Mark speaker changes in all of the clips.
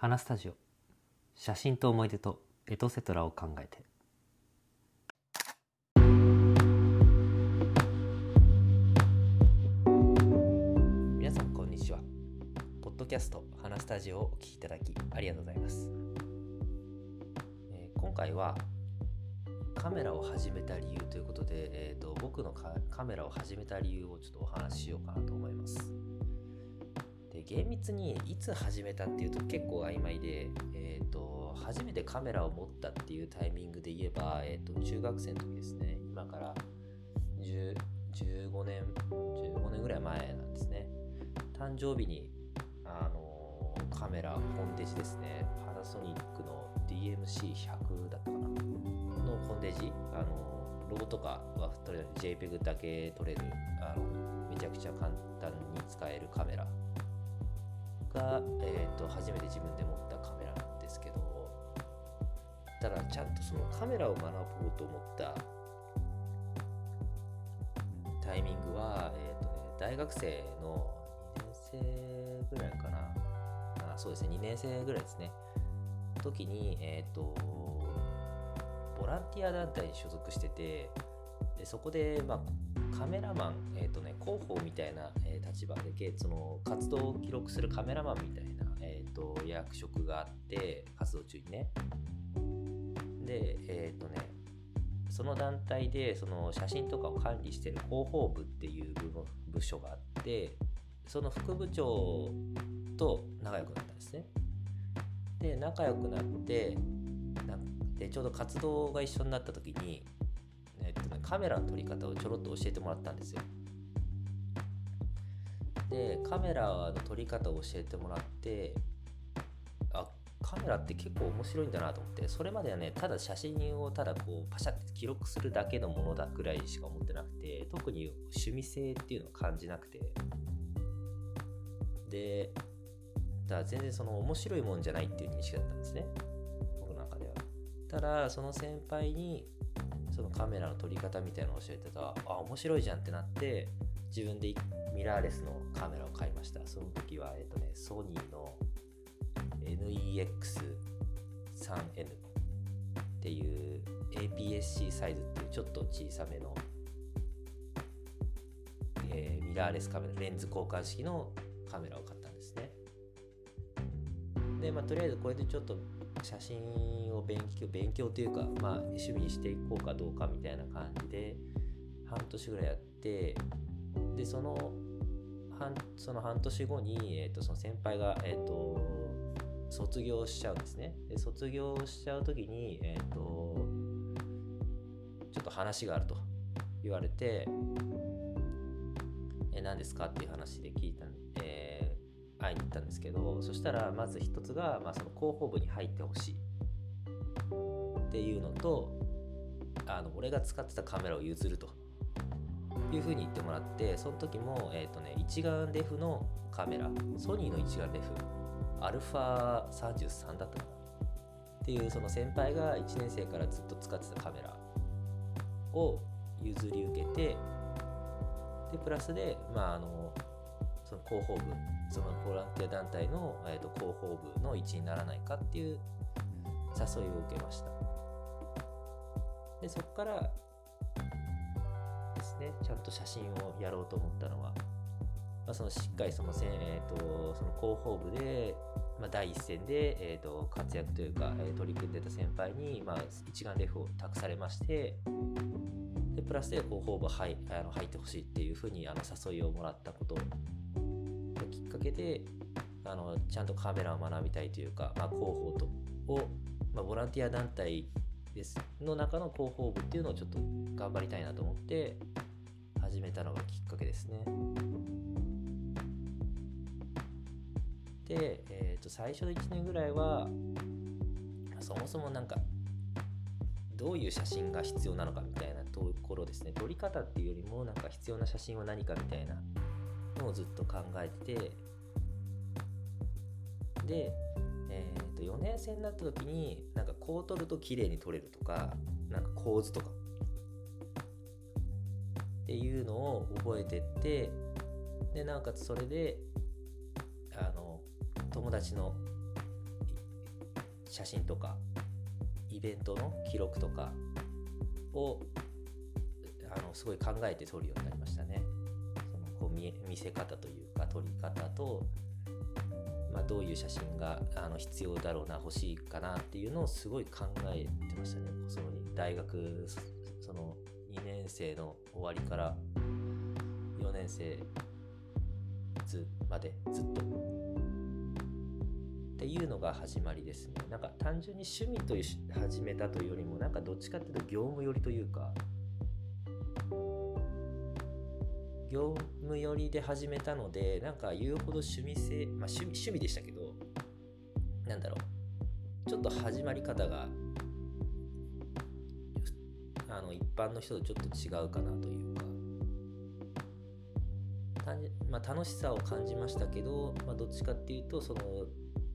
Speaker 1: 花スタジオ。写真と思い出とエトセトラを考えて。皆さんこんにちは。ポッドキャスト花スタジオをお聞きいただきありがとうございます、えー今回はカメラを始めた理由ということで、えー、と僕のカカメラを始めた理由をちょっとお話ししようかなと思います。厳密にいつ始めたっていうと結構曖昧で、えー、と初めてカメラを持ったっていうタイミングで言えば、えー、と中学生の時ですね。今から10 15年15年ぐらい前なんですね。誕生日にあのカメラコンデジですね。パナソニックの DMC100 だったかな。のコンデジあのロゴとかはとりあえず JPEG だけ撮れるあのめちゃくちゃ簡単に使えるカメラが、えー、と初めて自分で持ったカメラなんですけどただちゃんとそのカメラを学ぼうと思ったタイミングは、えーとね、大学生の2年生ぐらいかな。あそうですね2年生ぐらいですね。時にえっ、とボランティア団体に所属しててでそこで、まあ、カメラマン、えーとね、広報みたいな、えー立場でその活動を記録するカメラマンみたいな、えー、と役職があって活動中にね。でえっ、とねその団体でその写真とかを管理してる広報部っていう部部署があってその副部長と仲良くなったんですね。で仲良くなってなでちょうど活動が一緒になった時に、えっとね、カメラの撮り方をちょろっと教えてもらったんですよ。でカメラの撮り方を教えてもらってあカメラって結構面白いんだなと思ってそれまではねただ写真をただこうパシャって記録するだけのものだぐらいしか思ってなくて特に趣味性っていうのを感じなくて。でだから全然その面白いもんじゃないっていう認識だったんですね。僕の中では。ただその先輩にそのカメラの撮り方みたいなのを教えてたらあ面白いじゃんってなって自分でミラーレスのカメラを買いました。その時はえっとねソニーの NEX3N っていう APS-C サイズっていうちょっと小さめの、えーミラーレスカメラレンズ交換式のカメラを買ったんですね。でまあとりあえずこれでちょっと写真を勉強勉強というかまあ趣味にしていこうかどうかみたいな感じで半年ぐらいやってでその半その半年後に、えー、とその先輩が、えー、と卒業しちゃうんですね。で卒業しちゃう時に、えー、とちょっと話があると言われてえ何ですかっていう話で聞いたんえー会いに行ったんですけどそしたらまず一つが、まあ、その広報部に入ってほしい。っていうのとあの俺が使ってたカメラを譲ると。いうふうに言ってもらってその時も、えーとね、一眼レフのカメラソニーの一眼レフアルファ33だったかな。っていうその先輩が1年生からずっと使ってたカメラを譲り受けてでプラスでまああのその広報部そのボランティア団体の、えー、と広報部の一員にならないかっていう誘いを受けました。でそこからですねちゃんと写真をやろうと思ったのは、まあ、そのしっかりそのせ、えー、とその広報部で、まあ、第一線で、えー、と活躍というか、えー取り組んでた先輩に、まあ、一眼レフを託されましてでプラスで広報部入あの入ってほしいっていうふうにあの誘いをもらったことがきっかけであのちゃんとカメラを学びたいというか、まあ、広報とを、まあ、ボランティア団体ですの中の広報部っていうのをちょっと頑張りたいなと思って始めたのがきっかけですね。で、えー、と最初の1年ぐらいはそもそもなんかどういう写真が必要なのかみたいなところですね撮り方っていうよりもなんか必要な写真は何かみたいなのをずっと考えててで、えー、と4年生になった時になんかこう撮ると綺麗に撮れるとかなんか構図とかっていうのを覚えてってでなおかつそれであの友達の写真とかイベントの記録とかをあのすごい考えて撮るようになりましたね。見見せ方というか撮り方と、まあ、どういう写真があの必要だろうな欲しいかなっていうのをすごい考えてましたね。その大学その2年生の終わりから4年生までずっとっていうのが始まりですねなんか単純に趣味という始めたというよりもなんかどっちかっていうと業務寄りというか業務寄りで始めたのでなんか言うほど趣味性まあ趣味趣味でしたけどなんだろう。ちょっと始まり方があの一般の人とちょっと違うかなというか。まあ、楽しさを感じましたけど、まあ、どっちかっていうとその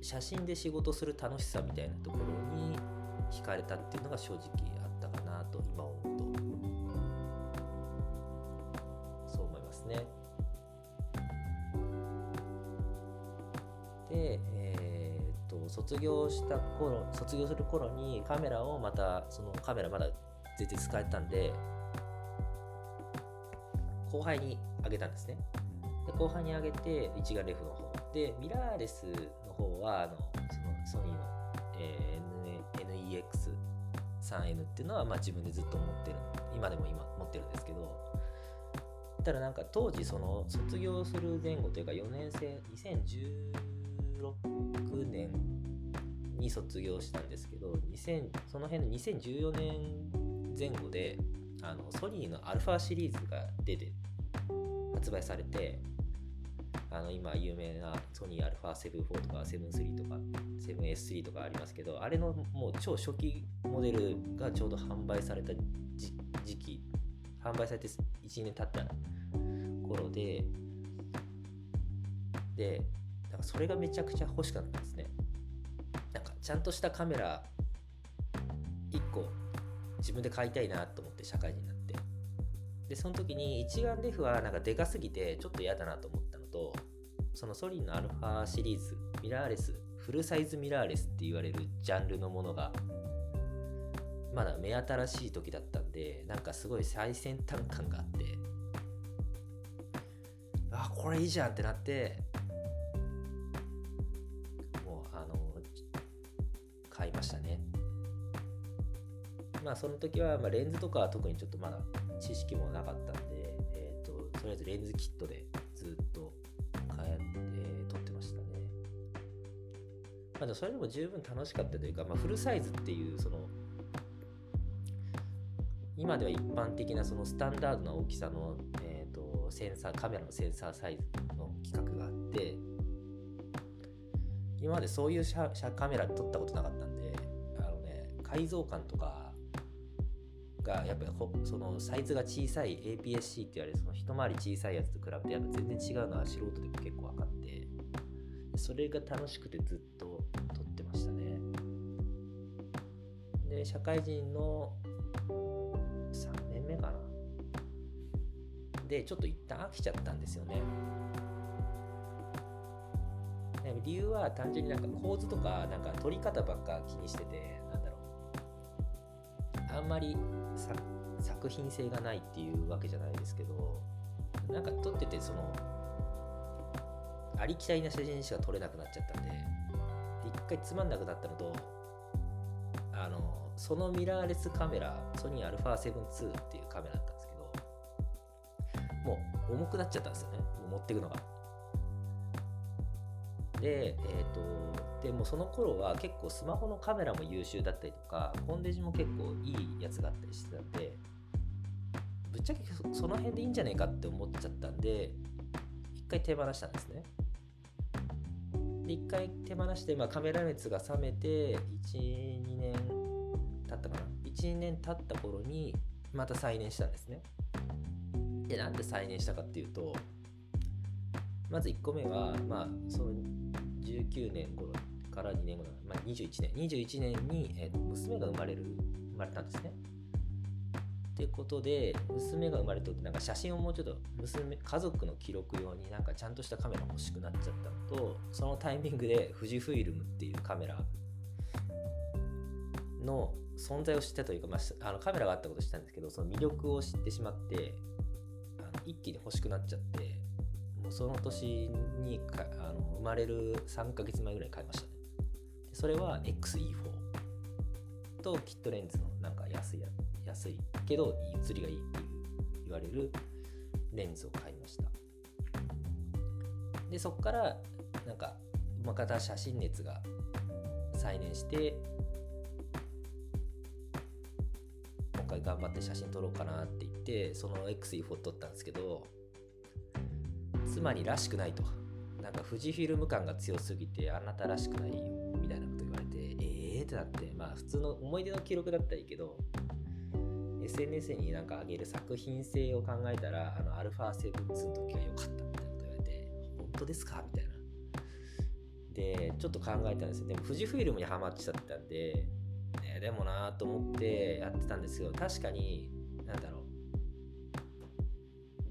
Speaker 1: 写真で仕事する楽しさみたいなところに惹かれたっていうのが正直あったかなと今思うと。で、えー、っと卒業した頃卒業する頃にカメラをまたそのカメラまだ全然使えたんで後輩にあげたんですね。で後半に上げて一眼レフの方でミラーレスの方はあのそのソニーの、えー、NEX3N っていうのは、まあ、自分でずっと持ってる今でも今持ってるんですけどただなんか当時その卒業する前後というか4年生2016年に卒業したんですけど2000その辺の2014年前後であのソニーの α シリーズが出て発売されてあの今有名なソニー α74 とか73とか 7S3 とかありますけどあれのもう超初期モデルがちょうど販売された時期販売されて1年経った頃ででなんかそれがめちゃくちゃ欲しかったんですね。なんかちゃんとしたカメラ1個自分で買いたいなと思って社会人になって。でその時に一眼レフはなんかでかすぎてちょっと嫌だなと思ったのとそのソリンのアルファシリーズミラーレスフルサイズミラーレスって言われるジャンルのものがまだ目新しい時だったんでなんかすごい最先端感があって。あこれいいじゃんってなって買いましたねまあその時は、まあ、レンズとかは特にちょっとまだ知識もなかったんで、えーと、とりあえずレンズキットでずっと変えて撮ってましたね。まあ、でもそれでも十分楽しかったというか、まあ、フルサイズっていうその今では一般的なそのスタンダードな大きさの、えーと、センサーカメラのセンサーサイズの規格があって今までそういうカメラ撮ったことなかった解像感とかがやっぱりそのサイズが小さい APS-C って言われるその一回り小さいやつと比べてやっぱ全然違うのは素人でも結構分かってそれが楽しくてずっと撮ってましたね。で社会人の3年目かな。でちょっと一旦飽きちゃったんですよね。理由は単純になんか構図とかなんか撮り方ばっか気にしててあんまり作品性がないっていうわけじゃないですけどなんか撮っててそのありきたりな写真しか撮れなくなっちゃったんで一回つまんなくなったのとあのそのミラーレスカメラソニー α7-2 っていうカメラだったんですけどもう重くなっちゃったんですよね。持っていくのが。で、えーと、でもその頃は結構スマホのカメラも優秀だったりとかコンデジも結構いいやつがあったりしてたんでぶっちゃけその辺でいいんじゃないかって思っちゃったんで一回手放したんですね。で一回手放して、まあ、カメラ熱が冷めて12年経ったかな。12年経った頃にまた再燃したんですね。でなんで再燃したかっていうとまず1個目は、まあ、その19年頃から2年後、まあ、21年。21年に、えー、娘が生まれる生まれたんですね。ってことで娘が生まれた時なんか写真をもうちょっと娘家族の記録用になんかちゃんとしたカメラ欲しくなっちゃったのとそのタイミングで富士フイルムっていうカメラの存在を知ったというか、まあ、あのカメラがあったことを知ったんですけどその魅力を知ってしまってあの一気に欲しくなっちゃってその年にかあの生まれる3ヶ月前ぐらいに買いましたね。それは XE4 とキットレンズのなんか安い安いけど写りがいいって言われるレンズを買いました。でそこからなんかまた写真熱が再燃して今回頑張って写真撮ろうかなって言ってその XE4 撮ったんですけど妻にらしくないと。なんか富士フィルム感が強すぎてあなたらしくないよみたいなこと言われてええー、ってなって。まあ普通の思い出の記録だったらいいけど SNS になんか上げる作品性を考えたらあの α7-2 の時が良かったみたいなこと言われて本当ですかみたいな。でちょっと考えたんですよ。でも富士フイルムにはまっちゃったんで、ね、でもなと思ってやってたんですけど確かに何だろう。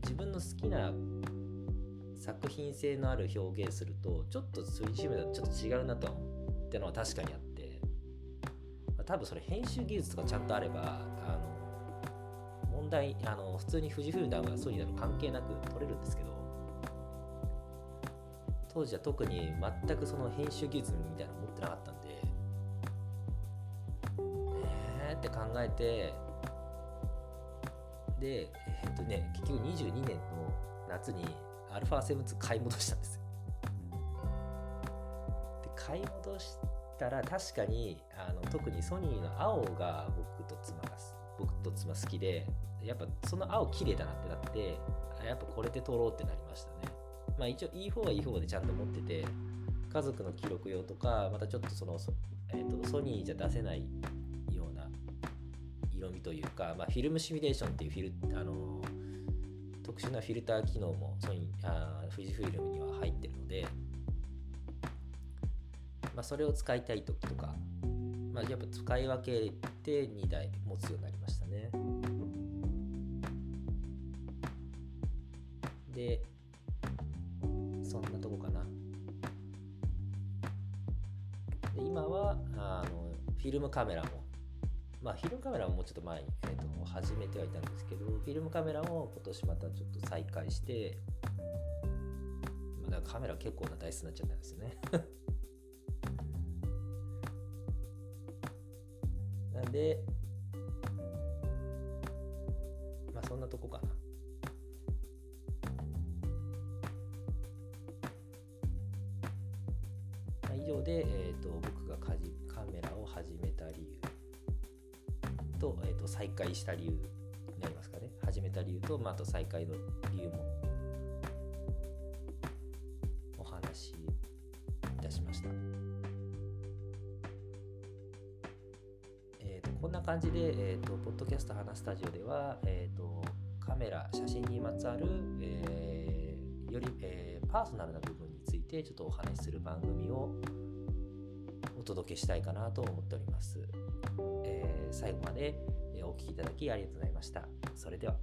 Speaker 1: 自分の好きな作品性のある表現するとちょっと富士フイルムだとちょっと違うなとってのは確かにあって、まあ、多分それ編集技術とかちゃんとあればあの問題あの普通に富士フイルムだソニーだの関係なく撮れるんですけど当時は特に全くその編集技術みたいなの持ってなかったんでえーって考えてでえ、っとね結局22年の夏に α7-2 買い戻したんですよ。で買い戻したら確かにあの特にソニーの青が僕と妻が僕と妻好きでやっぱその青綺麗だなってなってやっぱこれで撮ろうってなりましたね。まあ一応 E4 は E4 でちゃんと持ってて家族の記録用とかまたちょっとその、えーと、ソニーじゃ出せないような色味というか、まあ、フィルムシミュレーションっていうフィル、あの特殊なフィルター機能もソニーあ富士フィルムには入ってるので、まあ、それを使いたい時とか、まあ、やっぱ使い分けて2台持つようになりましたね。でそんなとこかなで今はあのフィルムカメラもまあフィルムカメラももうちょっと前に、えーと、始めてはいたんですけどフィルムカメラも今年またちょっと再開してだからカメラ結構な台数になっちゃったんですよね。なんでまあそんなとこかな。以上で、えーと、僕と,、えーと、再開した理由になりますかね始めた理由と、まあ、あと再開の理由もお話しいたしました。えーと、こんな感じで、えーと、ポッドキャスト花スタジオでは、えー、とカメラ写真にまつわる、えー、より、えー、パーソナルな部分についてちょっとお話しする番組を届けしたいかなと思っております。えー、最後までお聴きいただきありがとうございました。それでは。